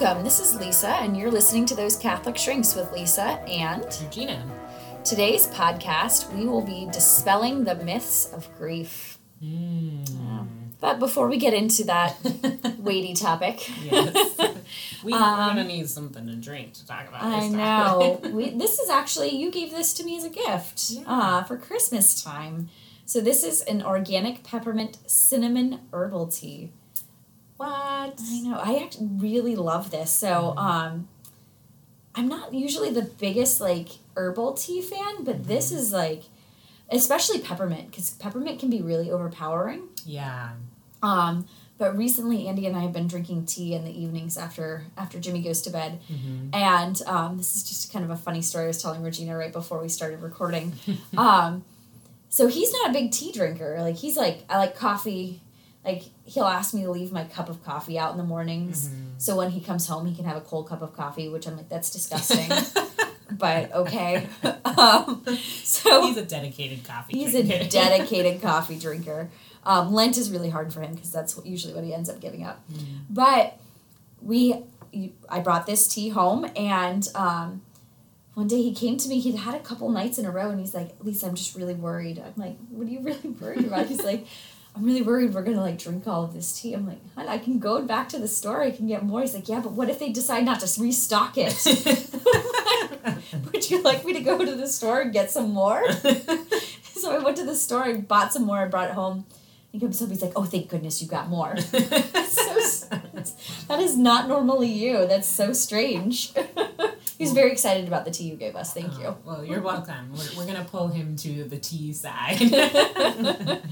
Welcome. This is Lisa, and you're listening to Those Catholic Shrinks with Lisa. And Regina. today's podcast, we will be dispelling the myths of grief. Mm. But before we get into that weighty topic, Yes. we, Um, we're gonna need something to drink to talk about I this know we, this is actually you gave this to me as a gift Yeah. uh, for Christmas time. So this is an organic peppermint cinnamon herbal tea. What? I know. I actually really love this. So, Mhm. um, I'm not usually the biggest like herbal tea fan, but this Mhm. is like, especially peppermint, because peppermint can be really overpowering. Yeah. Um, but recently, Andy and I have been drinking tea in the evenings after after Jimmy goes to bed, Mm-hmm. and um, this is just kind of a funny story I was telling Regina right before we started recording. um, so he's not a big tea drinker. Like he's like I like coffee. Like he'll ask me to leave my cup of coffee out in the mornings. Mhm. So when he comes home, he can have a cold cup of coffee, which I'm like, that's disgusting. but okay. um, so he's a dedicated coffee he's a drinker. dedicated coffee drinker. Um, Lent is really hard for him because that's what, usually what he ends up giving up. Mm. But we, I brought this tea home, and um, one day he came to me. He'd had a couple nights in a row, and he's like, "Lisa, I'm just really worried." I'm like, "What are you really worried about?" He's like. I'm really worried we're gonna like drink all of this tea. I'm like, "Hon, I can go back to the store. I can get more. He's like, yeah, but what if they decide not to restock it? Would you like me to go to the store and get some more? so I went to the store and bought some more and brought it home. He comes up, he's like, oh, thank goodness you got more. so, that is not normally you. That's so strange. He's very excited about the tea you gave us. Thank Oh, you. well, you're welcome. We're, we're gonna pull him to the tea side.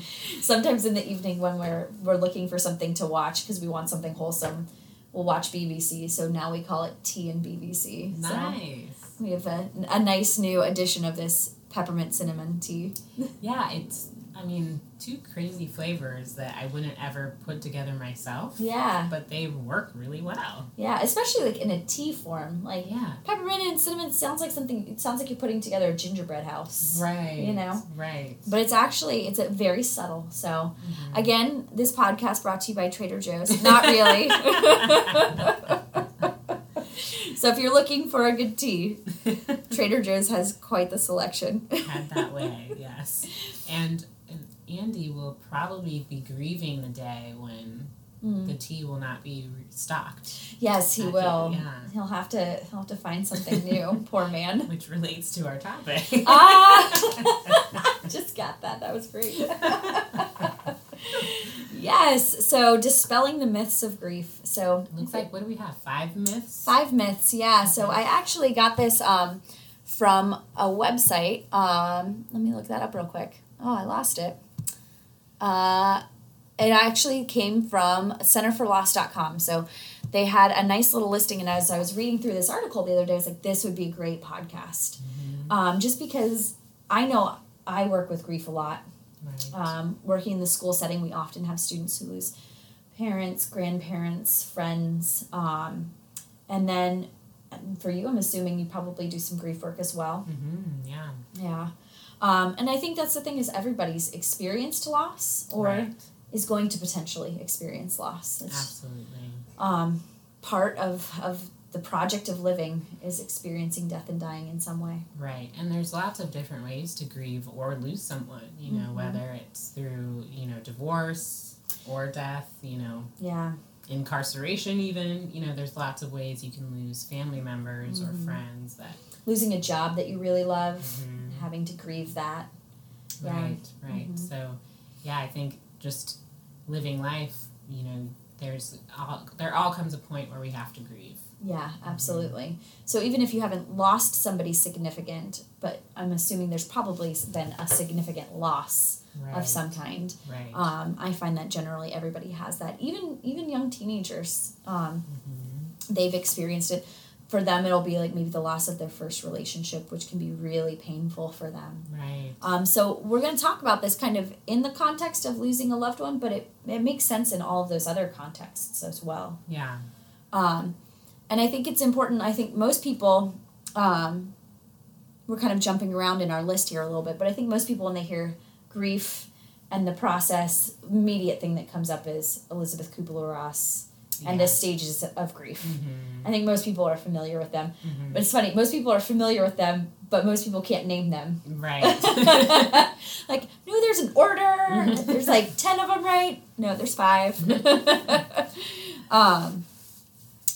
Sometimes in the evening when we're we're looking for something to watch because we want something wholesome, we'll watch BBC. So now we call it tea and BBC. So nice. we have a, a nice new edition of this peppermint cinnamon tea. Yeah, it's. I mean, two crazy flavors that I wouldn't ever put together myself. Yeah, But they work really well. yeah, especially like in a tea form. Like Yeah. peppermint and cinnamon sounds like something. It sounds like you're putting together a gingerbread house. Right. You know. Right. But it's actually it's a very subtle. So Mhm. again, this podcast brought to you by Trader Joe's. Not really. so if you're looking for a good tea, Trader Joe's has quite the selection. Head that way, yes. And Andy will probably be grieving the day when Mm. the tea will not be stocked, Yes, he will. yeah. He'll have to he'll have to find something new. Poor man. which relates to our topic. Ah, just got that. That was great. yes. So dispelling the myths of grief. So Looks like what do we have? Five myths. five myths. Yeah. So I actually got this um, from a website. Um, let me look that up real quick. Oh, I lost it. Uh, it actually came from centerforloss.com. So they had a nice little listing, and as I was reading through this article the other day, I was like, this would be a great podcast. Mhm. Um, just because I know I work with grief a lot. Right. Um, working in the school setting, we often have students who lose parents, grandparents, friends, um, and then and for you, I'm assuming you probably do some grief work as well. Mhm, Yeah. Yeah. Um, and I think that's the thing is everybody's experienced loss or right. is going to potentially experience loss. It's, Absolutely. um, part of, of the project of living is experiencing death and dying in some way. Right. And there's lots of different ways to grieve or lose someone, you know, Mhm. whether it's through, you know, divorce or death, you know, Yeah. incarceration even, you know, there's lots of ways you can lose family members Mhm. or friends that Losing a job that you really love, Mhm. Having to grieve that. Yeah. Right, right. Mhm. So, yeah, I think just living life, you know, there's all, there all comes a point where we have to grieve. Yeah, absolutely. So even if you haven't lost somebody significant, but I'm assuming there's probably been a significant loss Right. of some kind. Right. Um, I find that generally everybody has that. Even even young teenagers, um, Mhm. they've experienced it. For them, it'll be like maybe the loss of their first relationship, which can be really painful for them. Right. Um, so we're going to talk about this kind of in the context of losing a loved one, but it, it makes sense in all of those other contexts as well. Yeah. Um, and I think it's important. I think most people, um, we're kind of jumping around in our list here a little bit, but I think most people, when they hear grief and the process, immediate thing that comes up is Elisabeth Kübler-Ross and the stages of grief. Mm-hmm. I think most people are familiar with them. Mm-hmm. But it's funny, most people are familiar with them, but most people can't name them. Right. like, no, there's an order. there's like 10 of them, right? No, there's five. um,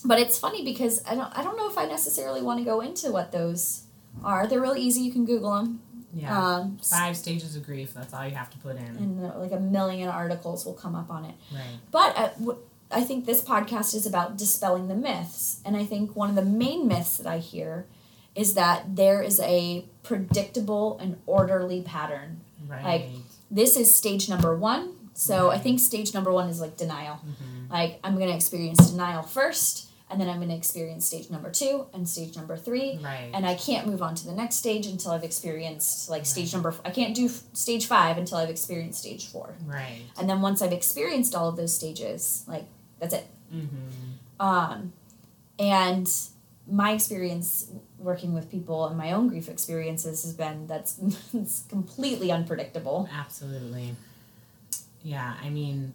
but it's funny because I don't, I don't know if I necessarily want to go into what those are. They're really easy. You can Google them. yeah. Um, Five stages of grief. That's all you have to put in. and uh, like a million articles will come up on it. right. But uh, w- I think this podcast is about dispelling the myths. And I think one of the main myths that I hear is that there is a predictable and orderly pattern. Right. Like, This is stage number one. So I think stage number one is like denial. mm-hmm. Like, I'm going to experience denial first, and then I'm going to experience stage number two and stage number three. Right. And I can't move on to the next stage until I've experienced like stage number. F- I can't do f- stage five until I've experienced stage four. right. And then once I've experienced all of those stages, like that's it. Mm-hmm. Um, and my experience working with people and my own grief experiences has been that's it's completely unpredictable. Absolutely. Yeah, I mean,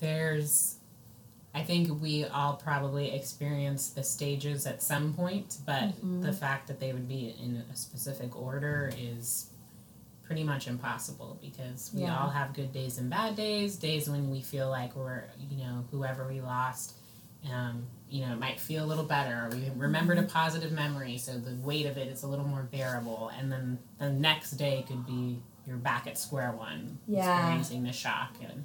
there's. I think we all probably experience the stages at some point, but Mhm. the fact that they would be in a specific order is pretty much impossible because we Yeah. all have good days and bad days, days when we feel like we're, you know, whoever we lost, um, you know, it might feel a little better. Or we remembered a positive memory, so the weight of it is a little more bearable. And then the next day could be you're back at square one, Yeah. experiencing the shock and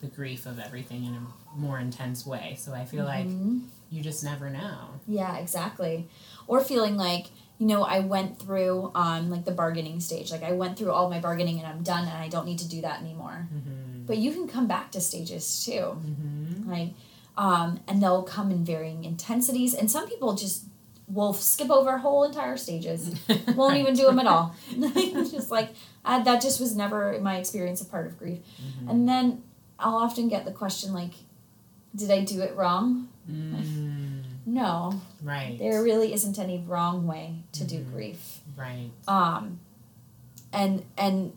the grief of everything in a more intense way. So I feel like Mhm. you just never know. Yeah, exactly. Or feeling like, you know, I went through um like the bargaining stage. Like I went through all my bargaining and I'm done and I don't need to do that anymore. Mm-hmm. But you can come back to stages too. Mm-hmm. Like um and they'll come in varying intensities and some people just will skip over whole entire stages. Won't even do them at all. just like uh, that just was never in my experience a part of grief. Mm-hmm. And then I'll often get the question like did I do it wrong? Mm, No. right. There really isn't any wrong way to do Mhm. grief. Right. Um, and and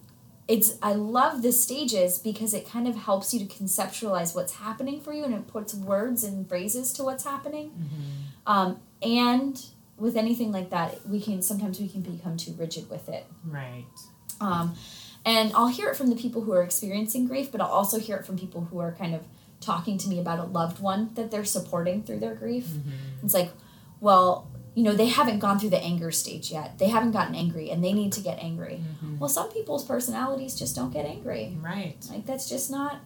it's I love the stages because it kind of helps you to conceptualize what's happening for you and it puts words and phrases to what's happening. Mm-hmm. Um, and with anything like that, we can sometimes we can become too rigid with it. Right. Um, and I'll hear it from the people who are experiencing grief, but I'll also hear it from people who are kind of talking to me about a loved one that they're supporting through their grief. Mm-hmm. It's like, well, you know, they haven't gone through the anger stage yet. They haven't gotten angry and they need to get angry. Mm-hmm. Well, some people's personalities just don't get angry. Right. Like, that's just not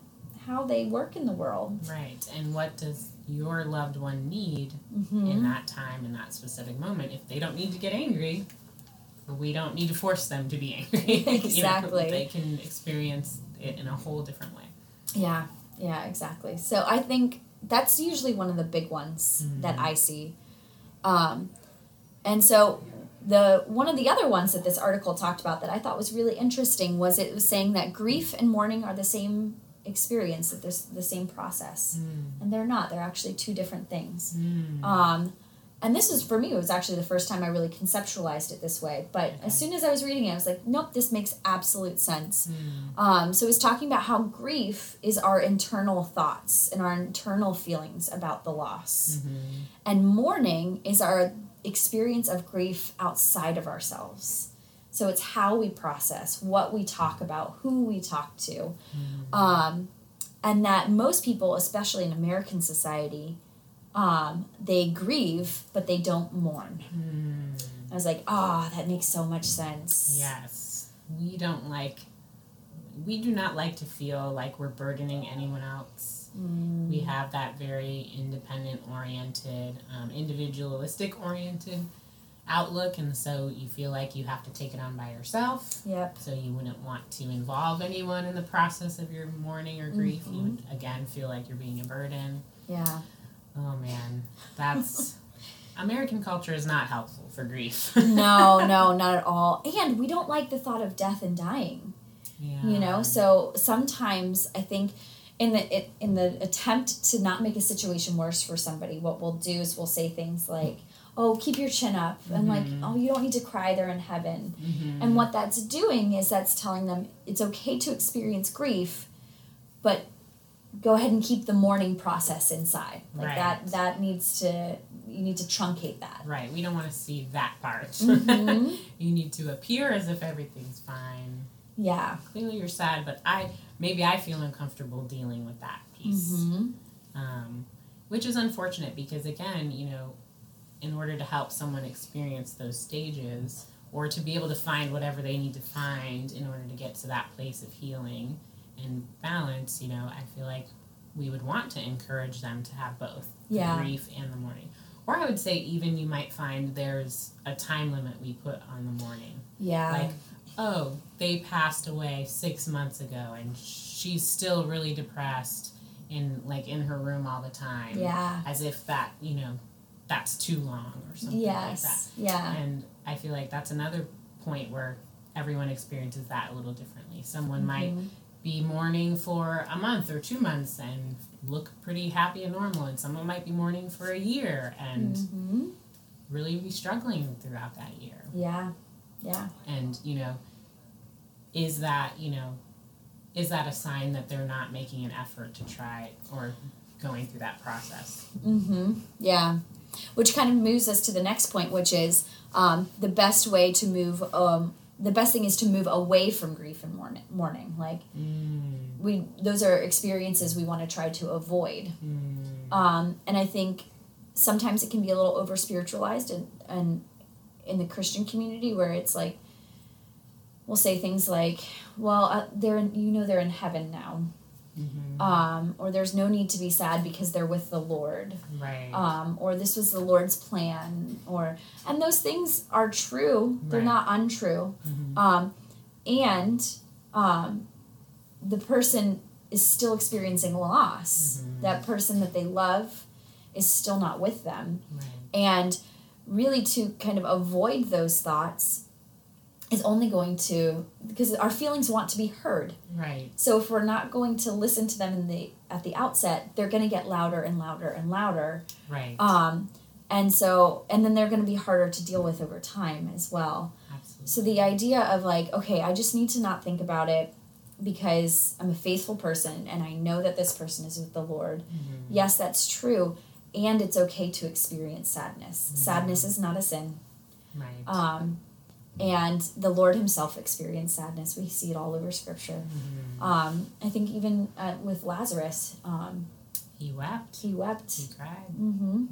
how they work in the world. Right. And what does your loved one need Mm-hmm. in that time, in that specific moment? If they don't need to get angry, we don't need to force them to be angry. You know, Exactly. they can experience it in a whole different way. Yeah, yeah, exactly. So I think that's usually one of the big ones Mhm. that I see. Um, and so the one of the other ones that this article talked about that I thought was really interesting was it was saying that grief and mourning are the same experience, that there's the same process, and they're not. They're actually two different things. Mm. Um, and this was for me. It was actually the first time I really conceptualized it this way. But Okay. as soon as I was reading it, I was like, "Nope, this makes absolute sense." Mm. Um, so it was talking about how grief is our internal thoughts and our internal feelings about the loss, Mhm. and mourning is our experience of grief outside of ourselves. So it's how we process, what we talk about, who we talk to, Mm. um, and that most people, especially in American society, um, they grieve but they don't mourn. Mm. I was like, ah, that makes so much sense. Yes. We don't like, we do not like to feel like we're burdening anyone else. Mm, We have that very independent oriented, um, individualistic oriented outlook, and so you feel like you have to take it on by yourself. Yep. So you wouldn't want to involve anyone in the process of your mourning or grief. You would again feel like you're being a burden. Yeah. Oh man, that's American culture is not helpful for grief. no, no, not at all. And we don't like the thought of death and dying. yeah. You know, so sometimes I think in the it, in the attempt to not make a situation worse for somebody, what we'll do is we'll say things like, "Oh, keep your chin up," and like, Mhm. "Oh, you don't need to cry. They're in heaven." Mhm. And what that's doing is that's telling them it's okay to experience grief, but go ahead and keep the mourning process inside. Like Right. that that needs to you need to truncate that. Right. We don't want to see that part. Mhm. you need to appear as if everything's fine. Yeah. Clearly you're sad, but I maybe I feel uncomfortable dealing with that piece. hmm Um, which is unfortunate because again, you know, in order to help someone experience those stages or to be able to find whatever they need to find in order to get to that place of healing and balance, you know, I feel like we would want to encourage them to have both Yeah. the grief and the mourning. Or I would say even you might find there's a time limit we put on the mourning. Yeah. Like, oh, they passed away six months ago and she's still really depressed in like in her room all the time. yeah. As if that, you know, that's too long or something like that. Yes. Yeah. And I feel like that's another point where everyone experiences that a little differently. Someone might Mhm. Be mourning for a month or two months and look pretty happy and normal, and someone might be mourning for a year and Mhm. really be struggling throughout that year. Yeah. Yeah. And, you know, is that, you know, is that a sign that they're not making an effort to try or going through that process? Mm-hmm. Yeah. Which kind of moves us to the next point, which is um, the best way to move. Um, the best thing is to move away from grief and mourning. mourning. Like Mm, we, those are experiences we want to try to avoid. mm, Um, and I think sometimes it can be a little over spiritualized and, and in the Christian community where it's like we'll say things like, "Well, uh, they're in, you know they're in heaven now," mhm. um, or "There's no need to be sad because they're with the Lord." right. um, or this was the Lord's plan, or and those things are true. They're Right. not untrue. Mhm. Um, and um, the person is still experiencing loss. Mhm. That person that they love is still not with them, right. and really to kind of avoid those thoughts is only going to because our feelings want to be heard. Right. So if we're not going to listen to them in the at the outset, they're going to get louder and louder and louder. Right. Um, and so, and then they're going to be harder to deal with over time as well. Absolutely. So the idea of like, okay, I just need to not think about it because I'm a faithful person and I know that this person is with the Lord. Mhm. Yes, that's true. And it's okay to experience sadness. Mhm. Sadness is not a sin. Right. Um, and the Lord Himself experienced sadness. We see it all over Scripture. Mhm. Um, I think even uh, with Lazarus, um, he wept. he wept. He cried. hmm Mhm.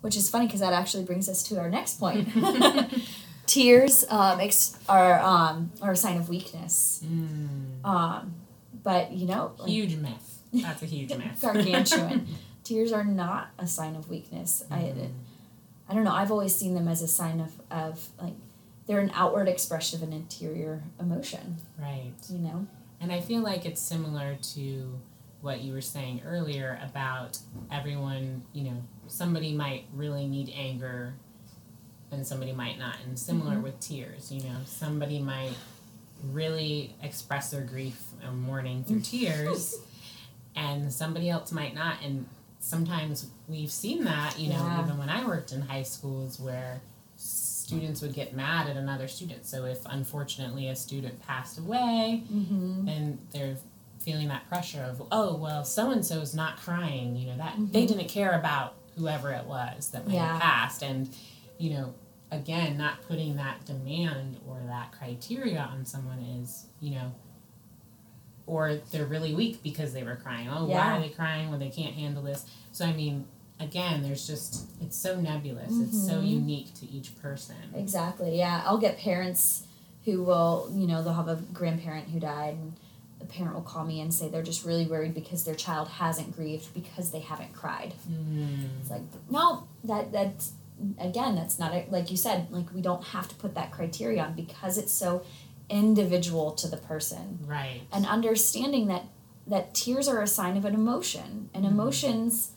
which is funny because that actually brings us to our next point. Tears um, ex- are um, are a sign of weakness, Mm. um, but you know, like, Huge myth. That's a huge myth. gargantuan. Tears are not a sign of weakness. I Mhm. I don't know. I've always seen them as a sign of of like they're an outward expression of an interior emotion. Right. You know. And I feel like it's similar to what you were saying earlier about everyone, you know, somebody might really need anger and somebody might not. And similar Mhm. with tears, you know, somebody might really express their grief and mourning through tears and somebody else might not. And sometimes we've seen that, you know, Yeah. even when I worked in high schools where students would get mad at another student. So if unfortunately a student passed away, Mm-hmm. and they're feeling that pressure of oh well so and so's not crying you know that they Mhm. didn't care about whoever it was that might Yeah. have passed and you know again not putting that demand or that criteria on someone is you know or they're really weak because they were crying oh why are they crying when they can't handle this so i mean again there's just it's so nebulous it's so Mhm. unique to each person Exactly. Yeah, I'll get parents who will, you know, they'll have a grandparent who died, and the parent will call me and say they're just really worried because their child hasn't grieved because they haven't cried. mm. It's like, no, that that's again, that's not a, like you said. Like we don't have to put that criteria on because it's so individual to the person, right and understanding that that tears are a sign of an emotion, and Mhm. emotions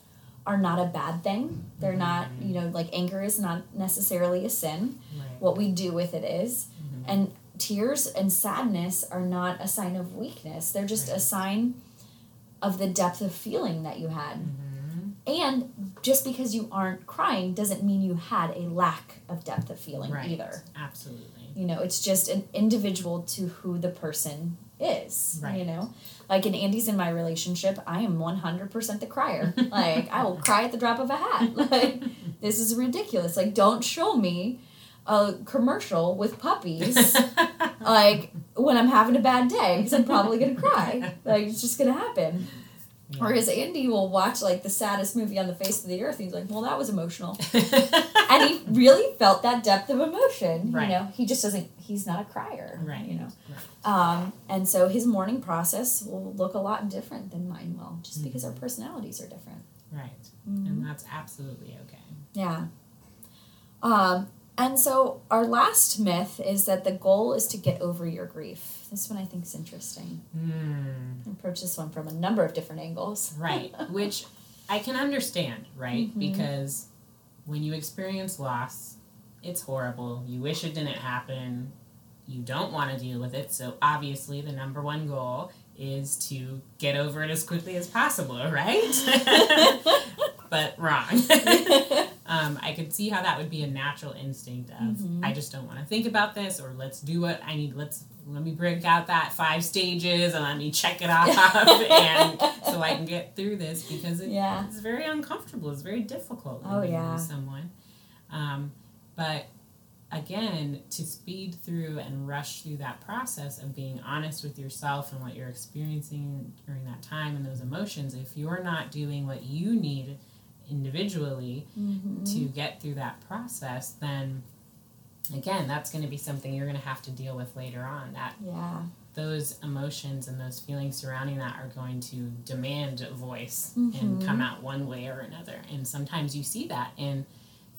are not a bad thing. They're not, Mhm. you know, like anger is not necessarily a sin right what we do with it is. Mhm. And tears and sadness are not a sign of weakness. They're just a sign of the depth of feeling that you had. Mhm. And just because you aren't crying doesn't mean you had a lack of depth of feeling right either. absolutely You know, it's just an individual to who the person is. Right. You know, like in Andy's in my relationship, I am one hundred percent the crier. like I will cry at the drop of a hat. Like this is ridiculous. Like don't show me a commercial with puppies like when I'm having a bad day because I'm probably gonna cry. Like it's just gonna happen. Yeah. Whereas Andy will watch like the saddest movie on the face of the earth. And he's like, well, that was emotional, and he really felt that depth of emotion. Right. You know, he just doesn't. He's not a crier. Right. You know. Right. Um, and so his mourning process will look a lot different than mine will, just because our personalities are different. Right. Mhm. And that's absolutely okay. Yeah. Um, and so our last myth is that the goal is to get over your grief. This one I think is interesting. I approach this one from a number of different angles. Right. Which I can understand, right? Mhm. Because when you experience loss, it's horrible. You wish it didn't happen. You don't want to deal with it. So obviously, the number one goal is to get over it as quickly as possible, right? but wrong. um, I could see how that would be a natural instinct of Mhm. I just don't want to think about this, or let's do what I need. Let's let me break out that five stages and let me check it off, and so I can get through this because it, Yeah. it's very uncomfortable. It's very difficult. When Oh, you yeah. lose someone. Um, but again, to speed through and rush through that process of being honest with yourself and what you're experiencing during that time and those emotions, if you're not doing what you need individually Mhm. to get through that process, then again, that's going to be something you're going to have to deal with later on. That Yeah. those emotions and those feelings surrounding that are going to demand a voice Mhm. and come out one way or another. And sometimes you see that in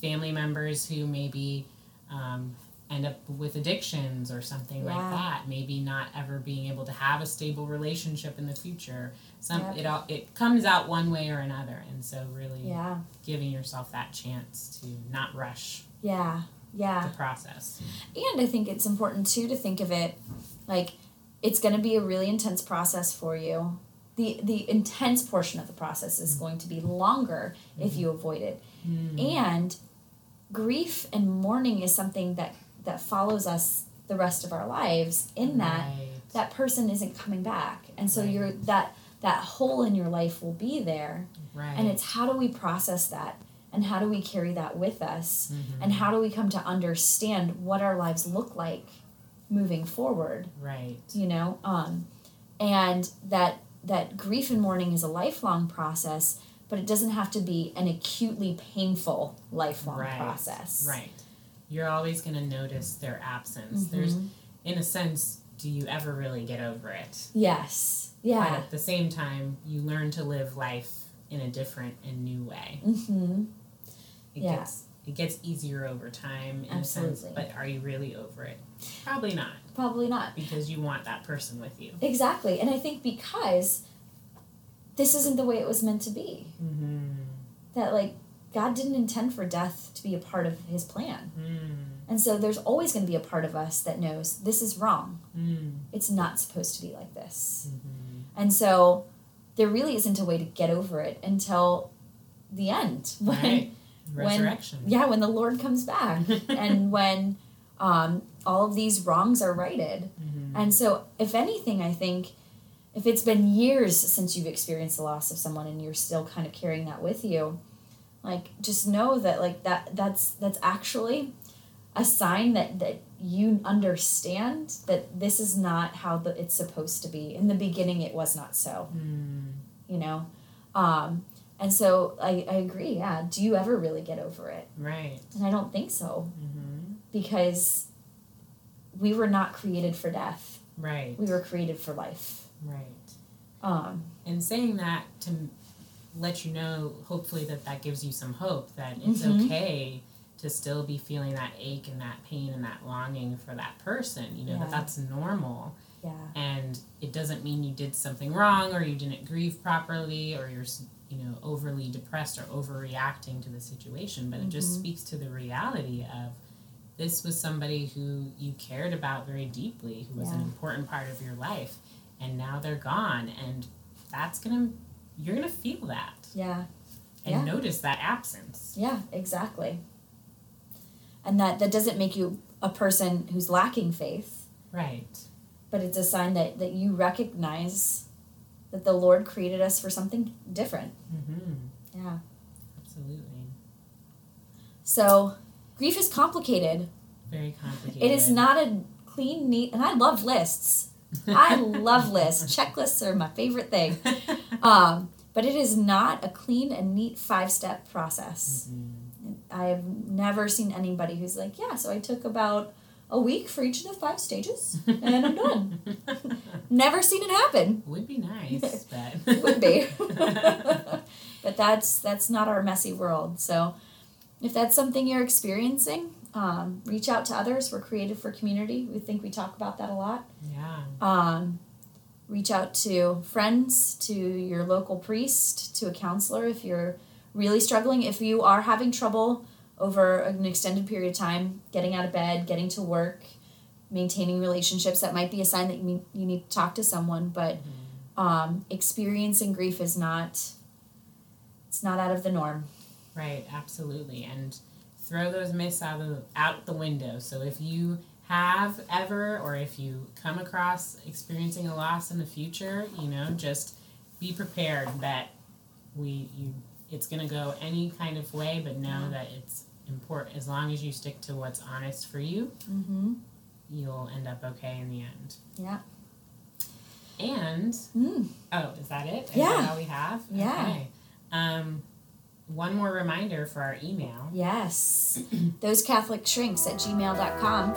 family members who maybe um, end up with addictions or something Yeah. like that. Maybe not ever being able to have a stable relationship in the future. Some Yep. it all it comes out one way or another. And so really Yeah. giving yourself that chance to not rush Yeah. Yeah. the process. And I think it's important too to think of it like it's going to be a really intense process for you. The the intense portion of the process is going to be longer if mm-hmm. you avoid it. Mm-hmm. And grief and mourning is something that that follows us the rest of our lives in that Right. that person isn't coming back. And so Right. you're that that hole in your life will be there. right. And it's how do we process that and how do we carry that with us? Mhm. and how do we come to understand what our lives look like moving forward right. you know um, and that that grief and mourning is a lifelong process but it doesn't have to be an acutely painful lifelong Right, process Right. You're always going to notice their absence. There's, Mhm. in a sense, do you ever really get over it? yes But yeah at the same time, you learn to live life in a different and new way. mm-hmm. It Yeah. gets it gets easier over time in a sense, but are you really over it? Probably not, probably not because you want that person with you. exactly and i think because this isn't the way it was meant to be Mm-hmm. that like god didn't intend for death to be a part of his plan Mm. And so there's always going to be a part of us that knows this is wrong. Mm. It's not supposed to be like this. Mm-hmm. And so there really isn't a way to get over it until the end. When, Right. When- Resurrection. Yeah, when the Lord comes back and when um, all of these wrongs are righted. Mhm. And so, if anything, I think if it's been years since you've experienced the loss of someone and you're still kind of carrying that with you, like just know that like that that's that's actually a sign that that you understand that this is not how the, it's supposed to be. In the beginning, it was not so. Mm. You know, um, and so I I agree. Yeah. Do you ever really get over it? Right. And I don't think so Mm-hmm. because we were not created for death. Right. We were created for life. Right. Um, And saying that to let you know, hopefully, that that gives you some hope that it's Mhm. okay to still be feeling that ache and that pain and that longing for that person. You know, Yeah. that that's normal. yeah. And it doesn't mean you did something wrong or you didn't grieve properly or you're, you know, overly depressed or overreacting to the situation. But it just Mhm. speaks to the reality of this was somebody who you cared about very deeply, who was an important part of your life, and now they're gone. And that's gonna, you're gonna feel that Yeah. and Yeah. notice that absence. Yeah, exactly. And that that doesn't make you a person who's lacking faith. Right. but it's a sign that, that you recognize that the Lord created us for something different. Mm-hmm. Yeah. Absolutely. So grief is complicated. Very complicated. It is not a clean, neat, and I love lists. I love lists. Checklists are my favorite thing. Um, but it is not a clean and neat five step process. Mm-mm. I've never seen anybody who's like, yeah, so I took about a week for each of the five stages and I'm done. never seen it happen. Would be nice, but Would be. but that's that's not our messy world. So if that's something you're experiencing, um, reach out to others. We're created for community. We think we talk about that a lot. yeah. Um, reach out to friends, to your local priest, to a counselor if you're really struggling. If you are having trouble over an extended period of time, getting out of bed, getting to work, maintaining relationships, that might be a sign that you need, you need to talk to someone. But um, experiencing grief is not it's not out of the norm. Right, absolutely. And throw those myths out of the, out the window. So if you have ever or if you come across experiencing a loss in the future, you know, just be prepared that we you it's going to go any kind of way, but know Yeah. that it's important as long as you stick to what's honest for you, Mm-hmm. you'll end up okay in the end. Yeah. And Mm. oh, is that it? Is Yeah. that all we have? Yeah. Okay. Um one more reminder for our email. Yes. Those Catholic shrinks at gmail.com.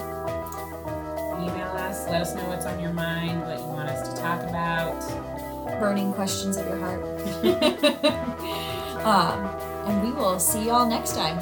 email us let us know what's on your mind what you want us to talk about burning questions of your heart. um, and we will see you all next time.